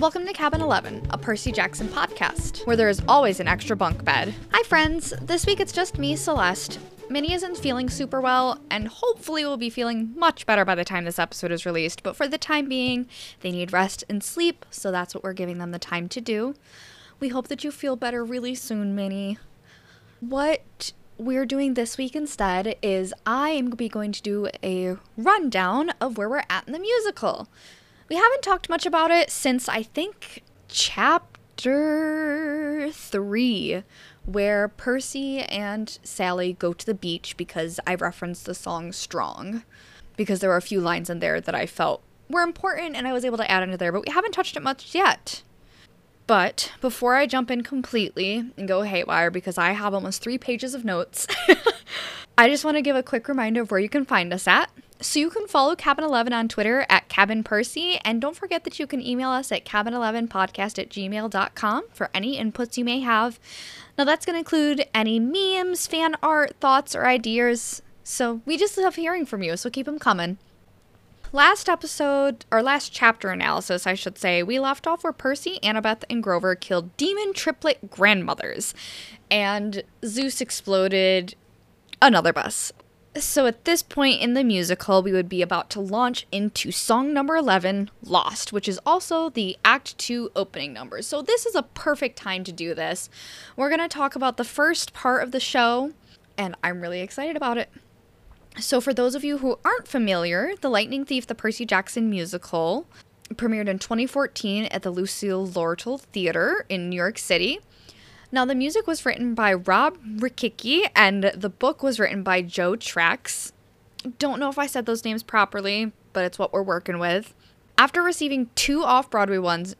Welcome to Cabin 11, a Percy Jackson podcast, where there is always an extra bunk bed. Hi, friends. This week it's just me, Celeste. Minnie isn't feeling super well, and hopefully will be feeling much better by the time this episode is released, but for the time being, they need rest and sleep, so that's what we're giving them the time to do. We hope that you feel better really soon, Minnie. What we're doing this week instead is I am going to be going to do a rundown of where we're at in the musical. We haven't talked much about it since I think chapter three, where Percy and Sally go to the beach because I referenced the song Strong, because there were a few lines in there that I felt were important and I was able to add into there, but we haven't touched it much yet. But before I jump in completely and go haywire, because I have almost three pages of notes, I just want to give a quick reminder of where you can find us at. So you can follow Cabin 11 on Twitter at Cabin Percy, and don't forget that you can email us at cabin11podcast at gmail.com for any inputs you may have. Now that's going to include any memes, fan art, thoughts, or ideas. So we just love hearing from you, so keep them coming. Last episode, or last chapter analysis, I should say, we left off where Percy, Annabeth, and Grover killed demon triplet grandmothers, and Zeus exploded another bus. So at this point in the musical, we would be about to launch into song number 11, Lost, which is also the Act 2 opening number. So this is a perfect time to do this. We're going to talk about the first part of the show, and I'm really excited about it. So, for those of you who aren't familiar, The Lightning Thief, the Percy Jackson musical, premiered in 2014 at the Lucille Lortel Theater in New York City. Now, the music was written by Rob Rokicki, and the book was written by Joe Tracz. Don't know if I said those names properly, but it's what we're working with. After receiving two off Broadway ones,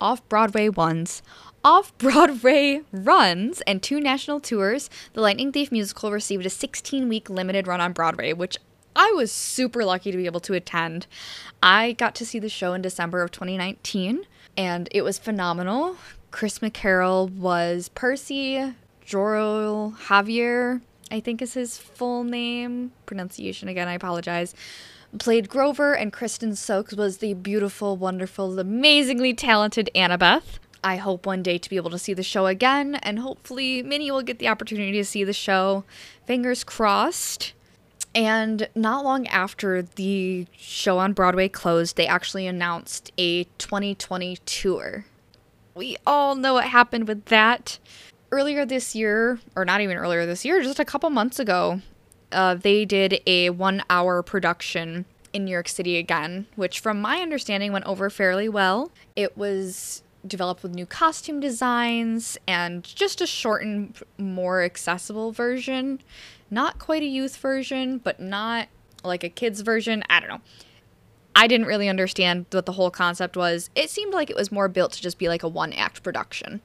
off Broadway ones, off Broadway runs and two national tours, the Lightning Thief musical received a 16 week limited run on Broadway, which I was super lucky to be able to attend. I got to see the show in December of 2019, and it was phenomenal. Chris McCarrell was Percy, Joel Javier, I think is his full name. Pronunciation again, I apologize. Played Grover, and Kristin Stokes was the beautiful, wonderful, amazingly talented Annabeth. I hope one day to be able to see the show again, and hopefully Minnie will get the opportunity to see the show. Fingers crossed. And not long after the show on Broadway closed, they actually announced a 2020 tour we all know what happened with that. Earlier this year, or not even earlier this year, just a couple months ago, uh, they did a one hour production in New York City again, which, from my understanding, went over fairly well. It was developed with new costume designs and just a shortened, more accessible version. Not quite a youth version, but not like a kid's version. I don't know. I didn't really understand what the whole concept was. It seemed like it was more built to just be like a one act production.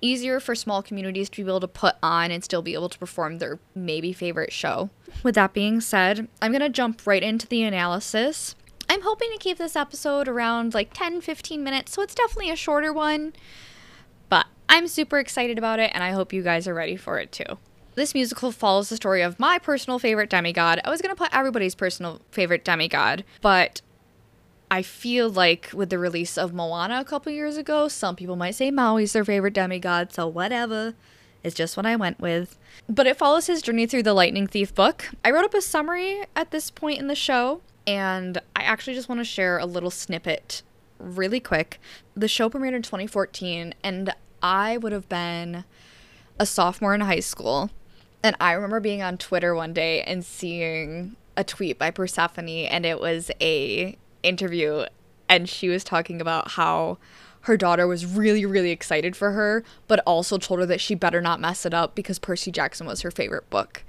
Easier for small communities to be able to put on and still be able to perform their maybe favorite show. With that being said, I'm going to jump right into the analysis. I'm hoping to keep this episode around like 10 15 minutes, so it's definitely a shorter one. But I'm super excited about it, and I hope you guys are ready for it too. This musical follows the story of my personal favorite demigod. I was going to put everybody's personal favorite demigod, but I feel like with the release of Moana a couple years ago, some people might say Maui's their favorite demigod, so whatever. It's just what I went with. But it follows his journey through the Lightning Thief book. I wrote up a summary at this point in the show, and I actually just want to share a little snippet really quick. The show premiered in 2014, and I would have been a sophomore in high school. And I remember being on Twitter one day and seeing a tweet by Persephone, and it was a interview and she was talking about how her daughter was really, really excited for her, but also told her that she better not mess it up because Percy Jackson was her favorite book.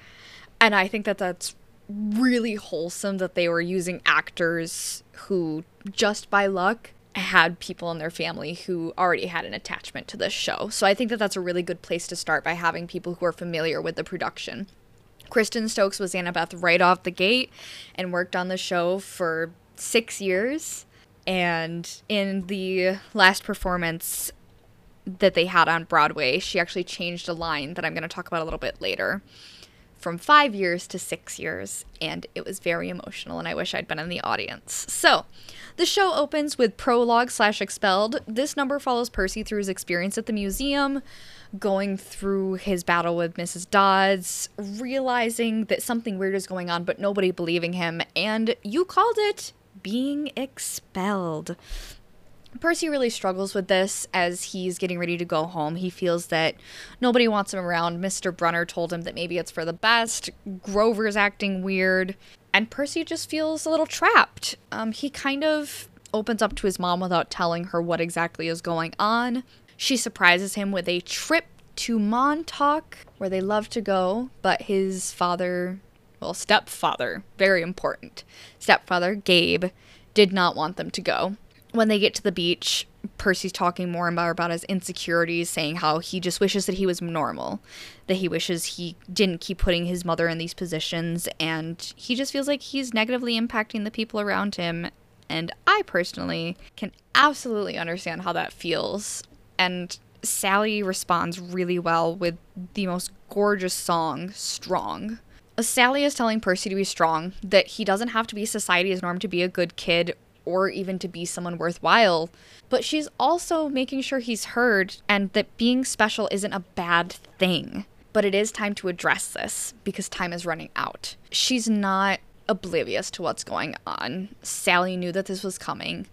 And I think that that's really wholesome that they were using actors who, just by luck, had people in their family who already had an attachment to this show. So I think that that's a really good place to start by having people who are familiar with the production. Kristin Stokes was Annabeth right off the gate and worked on the show for six years. And in the last performance that they had on Broadway, she actually changed a line that I'm going to talk about a little bit later. from five years to six years, and it was very emotional, and I wish I'd been in the audience. So, the show opens with prologue slash expelled. This number follows Percy through his experience at the museum, going through his battle with Mrs. Dodds, realizing that something weird is going on, but nobody believing him, and you called it being expelled. Percy really struggles with this as he's getting ready to go home. He feels that nobody wants him around. Mr. Brunner told him that maybe it's for the best. Grover's acting weird. And Percy just feels a little trapped. Um, he kind of opens up to his mom without telling her what exactly is going on. She surprises him with a trip to Montauk, where they love to go, but his father, well, stepfather, very important, stepfather, Gabe, did not want them to go when they get to the beach, Percy's talking more and more about his insecurities, saying how he just wishes that he was normal, that he wishes he didn't keep putting his mother in these positions, and he just feels like he's negatively impacting the people around him. And I personally can absolutely understand how that feels. And Sally responds really well with the most gorgeous song, Strong. Sally is telling Percy to be strong, that he doesn't have to be society's norm to be a good kid or even to be someone worthwhile. But she's also making sure he's heard and that being special isn't a bad thing. But it is time to address this because time is running out. She's not oblivious to what's going on. Sally knew that this was coming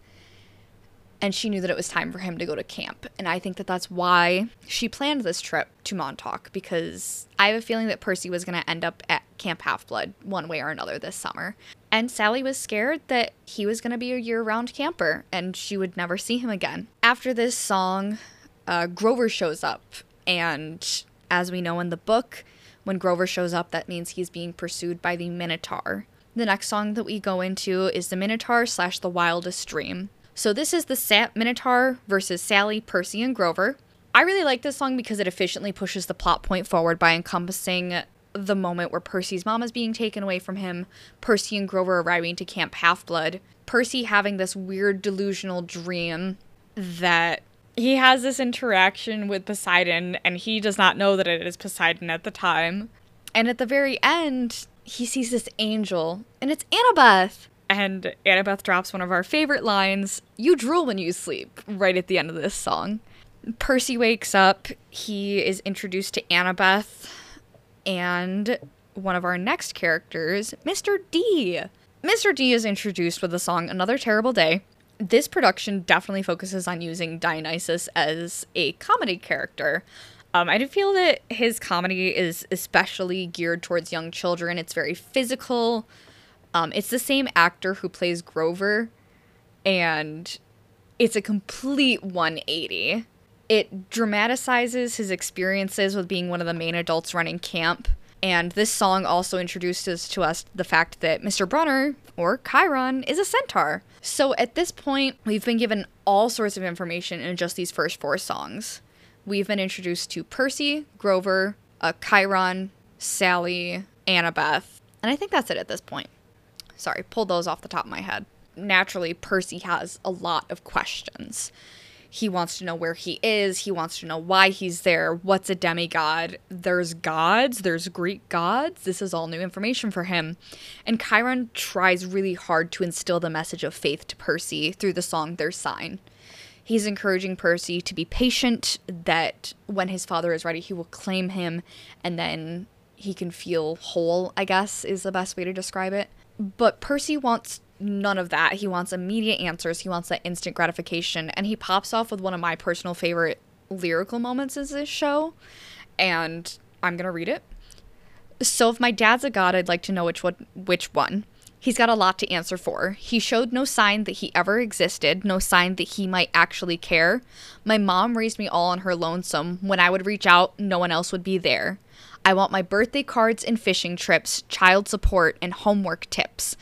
and she knew that it was time for him to go to camp. And I think that that's why she planned this trip to Montauk because I have a feeling that Percy was going to end up at Camp Half Blood one way or another this summer. And Sally was scared that he was going to be a year round camper and she would never see him again. After this song, uh, Grover shows up. And as we know in the book, when Grover shows up, that means he's being pursued by the Minotaur. The next song that we go into is the Minotaur slash the Weirdest Dream. So this is the Sa- Minotaur versus Sally, Percy, and Grover. I really like this song because it efficiently pushes the plot point forward by encompassing the moment where Percy's mom is being taken away from him, Percy and Grover arriving to Camp Half Blood, Percy having this weird delusional dream that he has this interaction with Poseidon and he does not know that it is Poseidon at the time. And at the very end, he sees this angel and it's Annabeth. And Annabeth drops one of our favorite lines You drool when you sleep, right at the end of this song. Percy wakes up. He is introduced to Annabeth and one of our next characters, Mr. D. Mr. D is introduced with the song Another Terrible Day. This production definitely focuses on using Dionysus as a comedy character. Um, I do feel that his comedy is especially geared towards young children. It's very physical. Um, it's the same actor who plays Grover, and it's a complete 180. It dramatizes his experiences with being one of the main adults running camp. And this song also introduces to us the fact that Mr. Brunner, or Chiron, is a centaur. So at this point, we've been given all sorts of information in just these first four songs. We've been introduced to Percy, Grover, uh, Chiron, Sally, Annabeth, and I think that's it at this point. Sorry, pulled those off the top of my head. Naturally, Percy has a lot of questions. He wants to know where he is. He wants to know why he's there. What's a demigod? There's gods. There's Greek gods. This is all new information for him. And Chiron tries really hard to instill the message of faith to Percy through the song Their Sign. He's encouraging Percy to be patient, that when his father is ready, he will claim him, and then he can feel whole, I guess, is the best way to describe it. But Percy wants none of that. He wants immediate answers. He wants that instant gratification. And he pops off with one of my personal favorite lyrical moments in this show. And I'm going to read it. So if my dad's a god, I'd like to know which one which one. He's got a lot to answer for. He showed no sign that he ever existed, no sign that he might actually care. My mom raised me all on her lonesome. When I would reach out, no one else would be there. I want my birthday cards and fishing trips, child support, and homework tips.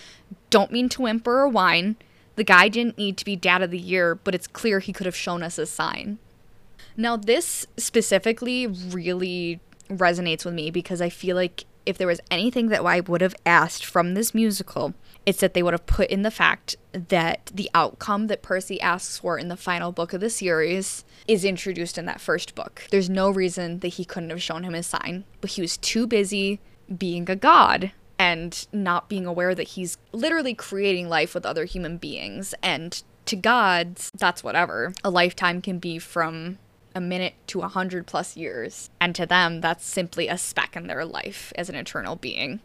Don't mean to whimper or whine. The guy didn't need to be dad of the year, but it's clear he could have shown us a sign. Now, this specifically really resonates with me because I feel like if there was anything that I would have asked from this musical, it's that they would have put in the fact that the outcome that Percy asks for in the final book of the series is introduced in that first book. There's no reason that he couldn't have shown him his sign, but he was too busy being a god and not being aware that he's literally creating life with other human beings. And to gods, that's whatever. A lifetime can be from a minute to a hundred plus years. And to them, that's simply a speck in their life as an eternal being.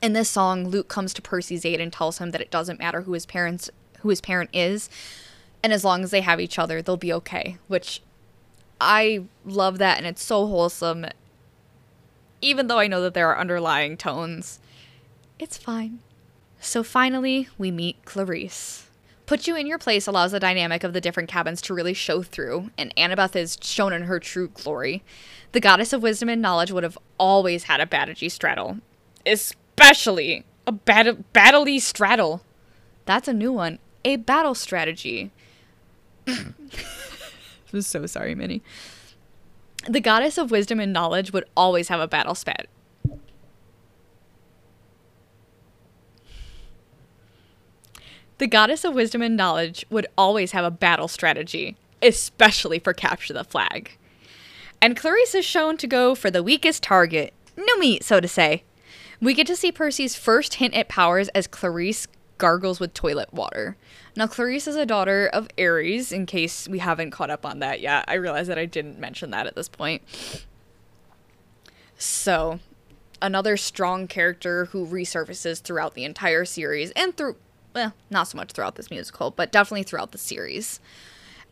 In this song, Luke comes to Percy's aid and tells him that it doesn't matter who his parents who his parent is, and as long as they have each other, they'll be okay. Which I love that and it's so wholesome. Even though I know that there are underlying tones it's fine. So finally, we meet Clarisse. Put You in Your Place allows the dynamic of the different cabins to really show through, and Annabeth is shown in her true glory. The goddess of wisdom and knowledge would have always had a Battledy straddle. Especially a bat- Battledy straddle. That's a new one. A battle strategy. I'm so sorry, Minnie. The goddess of wisdom and knowledge would always have a battle spat The goddess of wisdom and knowledge would always have a battle strategy, especially for capture the flag. And Clarisse is shown to go for the weakest target. No meat, so to say. We get to see Percy's first hint at powers as Clarisse gargles with toilet water. Now, Clarisse is a daughter of Ares, in case we haven't caught up on that yet. I realize that I didn't mention that at this point. So, another strong character who resurfaces throughout the entire series and through well, not so much throughout this musical, but definitely throughout the series.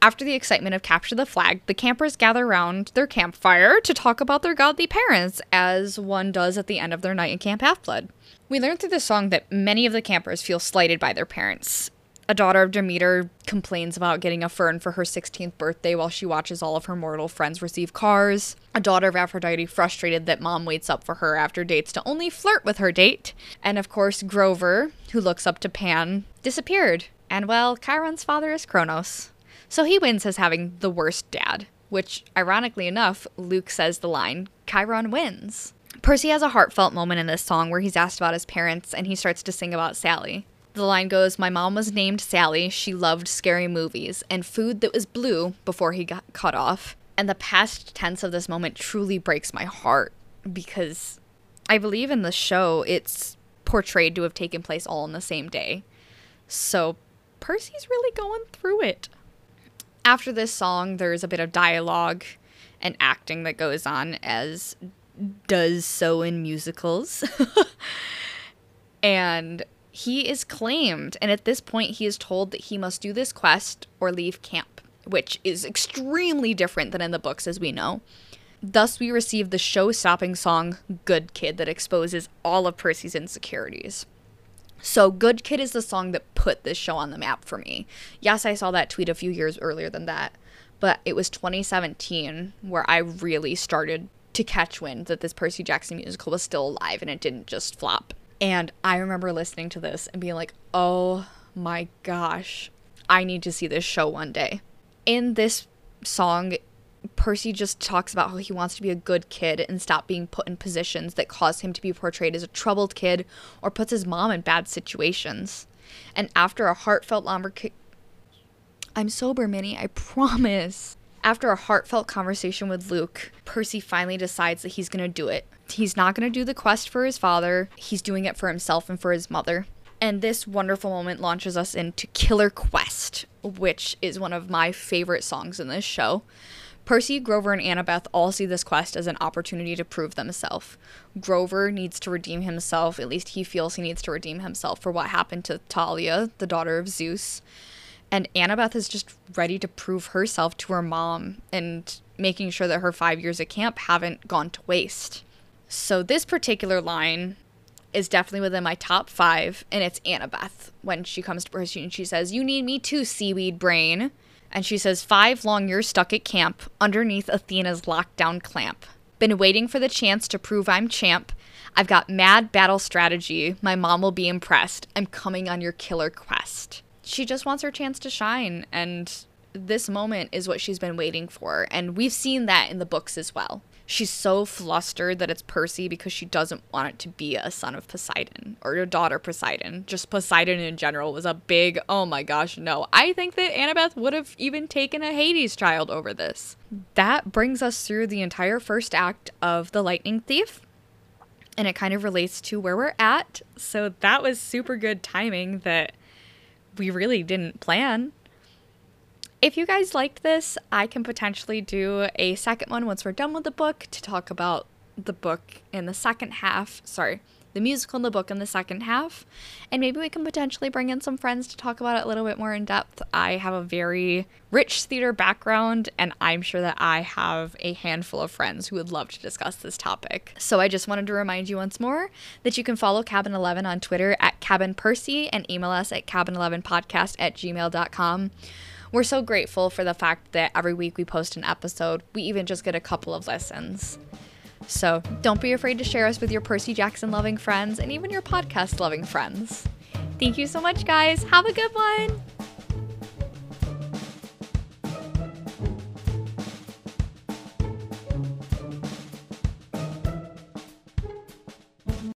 After the excitement of Capture the Flag, the campers gather around their campfire to talk about their godly parents, as one does at the end of their night in Camp Half Blood. We learn through the song that many of the campers feel slighted by their parents, a daughter of Demeter complains about getting a fern for her 16th birthday while she watches all of her mortal friends receive cars. A daughter of Aphrodite frustrated that mom waits up for her after dates to only flirt with her date. And of course, Grover, who looks up to Pan, disappeared. And well, Chiron's father is Kronos. So he wins as having the worst dad, which, ironically enough, Luke says the line, Chiron wins. Percy has a heartfelt moment in this song where he's asked about his parents and he starts to sing about Sally. The line goes My mom was named Sally. She loved scary movies and food that was blue before he got cut off. And the past tense of this moment truly breaks my heart because I believe in the show it's portrayed to have taken place all in the same day. So Percy's really going through it. After this song, there's a bit of dialogue and acting that goes on, as does so in musicals. and he is claimed, and at this point, he is told that he must do this quest or leave camp, which is extremely different than in the books, as we know. Thus, we receive the show stopping song Good Kid that exposes all of Percy's insecurities. So, Good Kid is the song that put this show on the map for me. Yes, I saw that tweet a few years earlier than that, but it was 2017 where I really started to catch wind that this Percy Jackson musical was still alive and it didn't just flop. And I remember listening to this and being like, oh my gosh, I need to see this show one day. In this song, Percy just talks about how he wants to be a good kid and stop being put in positions that cause him to be portrayed as a troubled kid or puts his mom in bad situations. And after a heartfelt Lomber I'm sober, Minnie, I promise. After a heartfelt conversation with Luke, Percy finally decides that he's going to do it. He's not going to do the quest for his father, he's doing it for himself and for his mother. And this wonderful moment launches us into Killer Quest, which is one of my favorite songs in this show. Percy, Grover, and Annabeth all see this quest as an opportunity to prove themselves. Grover needs to redeem himself, at least he feels he needs to redeem himself for what happened to Thalia, the daughter of Zeus. And Annabeth is just ready to prove herself to her mom and making sure that her five years at camp haven't gone to waste. So this particular line is definitely within my top five, and it's Annabeth when she comes to Percy and she says, You need me too, seaweed brain. And she says, Five long years stuck at camp, underneath Athena's lockdown clamp. Been waiting for the chance to prove I'm champ. I've got mad battle strategy. My mom will be impressed. I'm coming on your killer quest. She just wants her chance to shine, and this moment is what she's been waiting for. And we've seen that in the books as well she's so flustered that it's Percy because she doesn't want it to be a son of Poseidon or a daughter Poseidon. Just Poseidon in general was a big, oh my gosh, no. I think that Annabeth would have even taken a Hades child over this. That brings us through the entire first act of The Lightning Thief. and it kind of relates to where we're at. So that was super good timing that we really didn't plan. If you guys liked this, I can potentially do a second one once we're done with the book to talk about the book in the second half. Sorry, the musical and the book in the second half. And maybe we can potentially bring in some friends to talk about it a little bit more in depth. I have a very rich theater background, and I'm sure that I have a handful of friends who would love to discuss this topic. So I just wanted to remind you once more that you can follow Cabin 11 on Twitter at Cabin Percy and email us at cabin11podcast at gmail.com. We're so grateful for the fact that every week we post an episode. We even just get a couple of listens. So don't be afraid to share us with your Percy Jackson loving friends and even your podcast loving friends. Thank you so much, guys. Have a good one.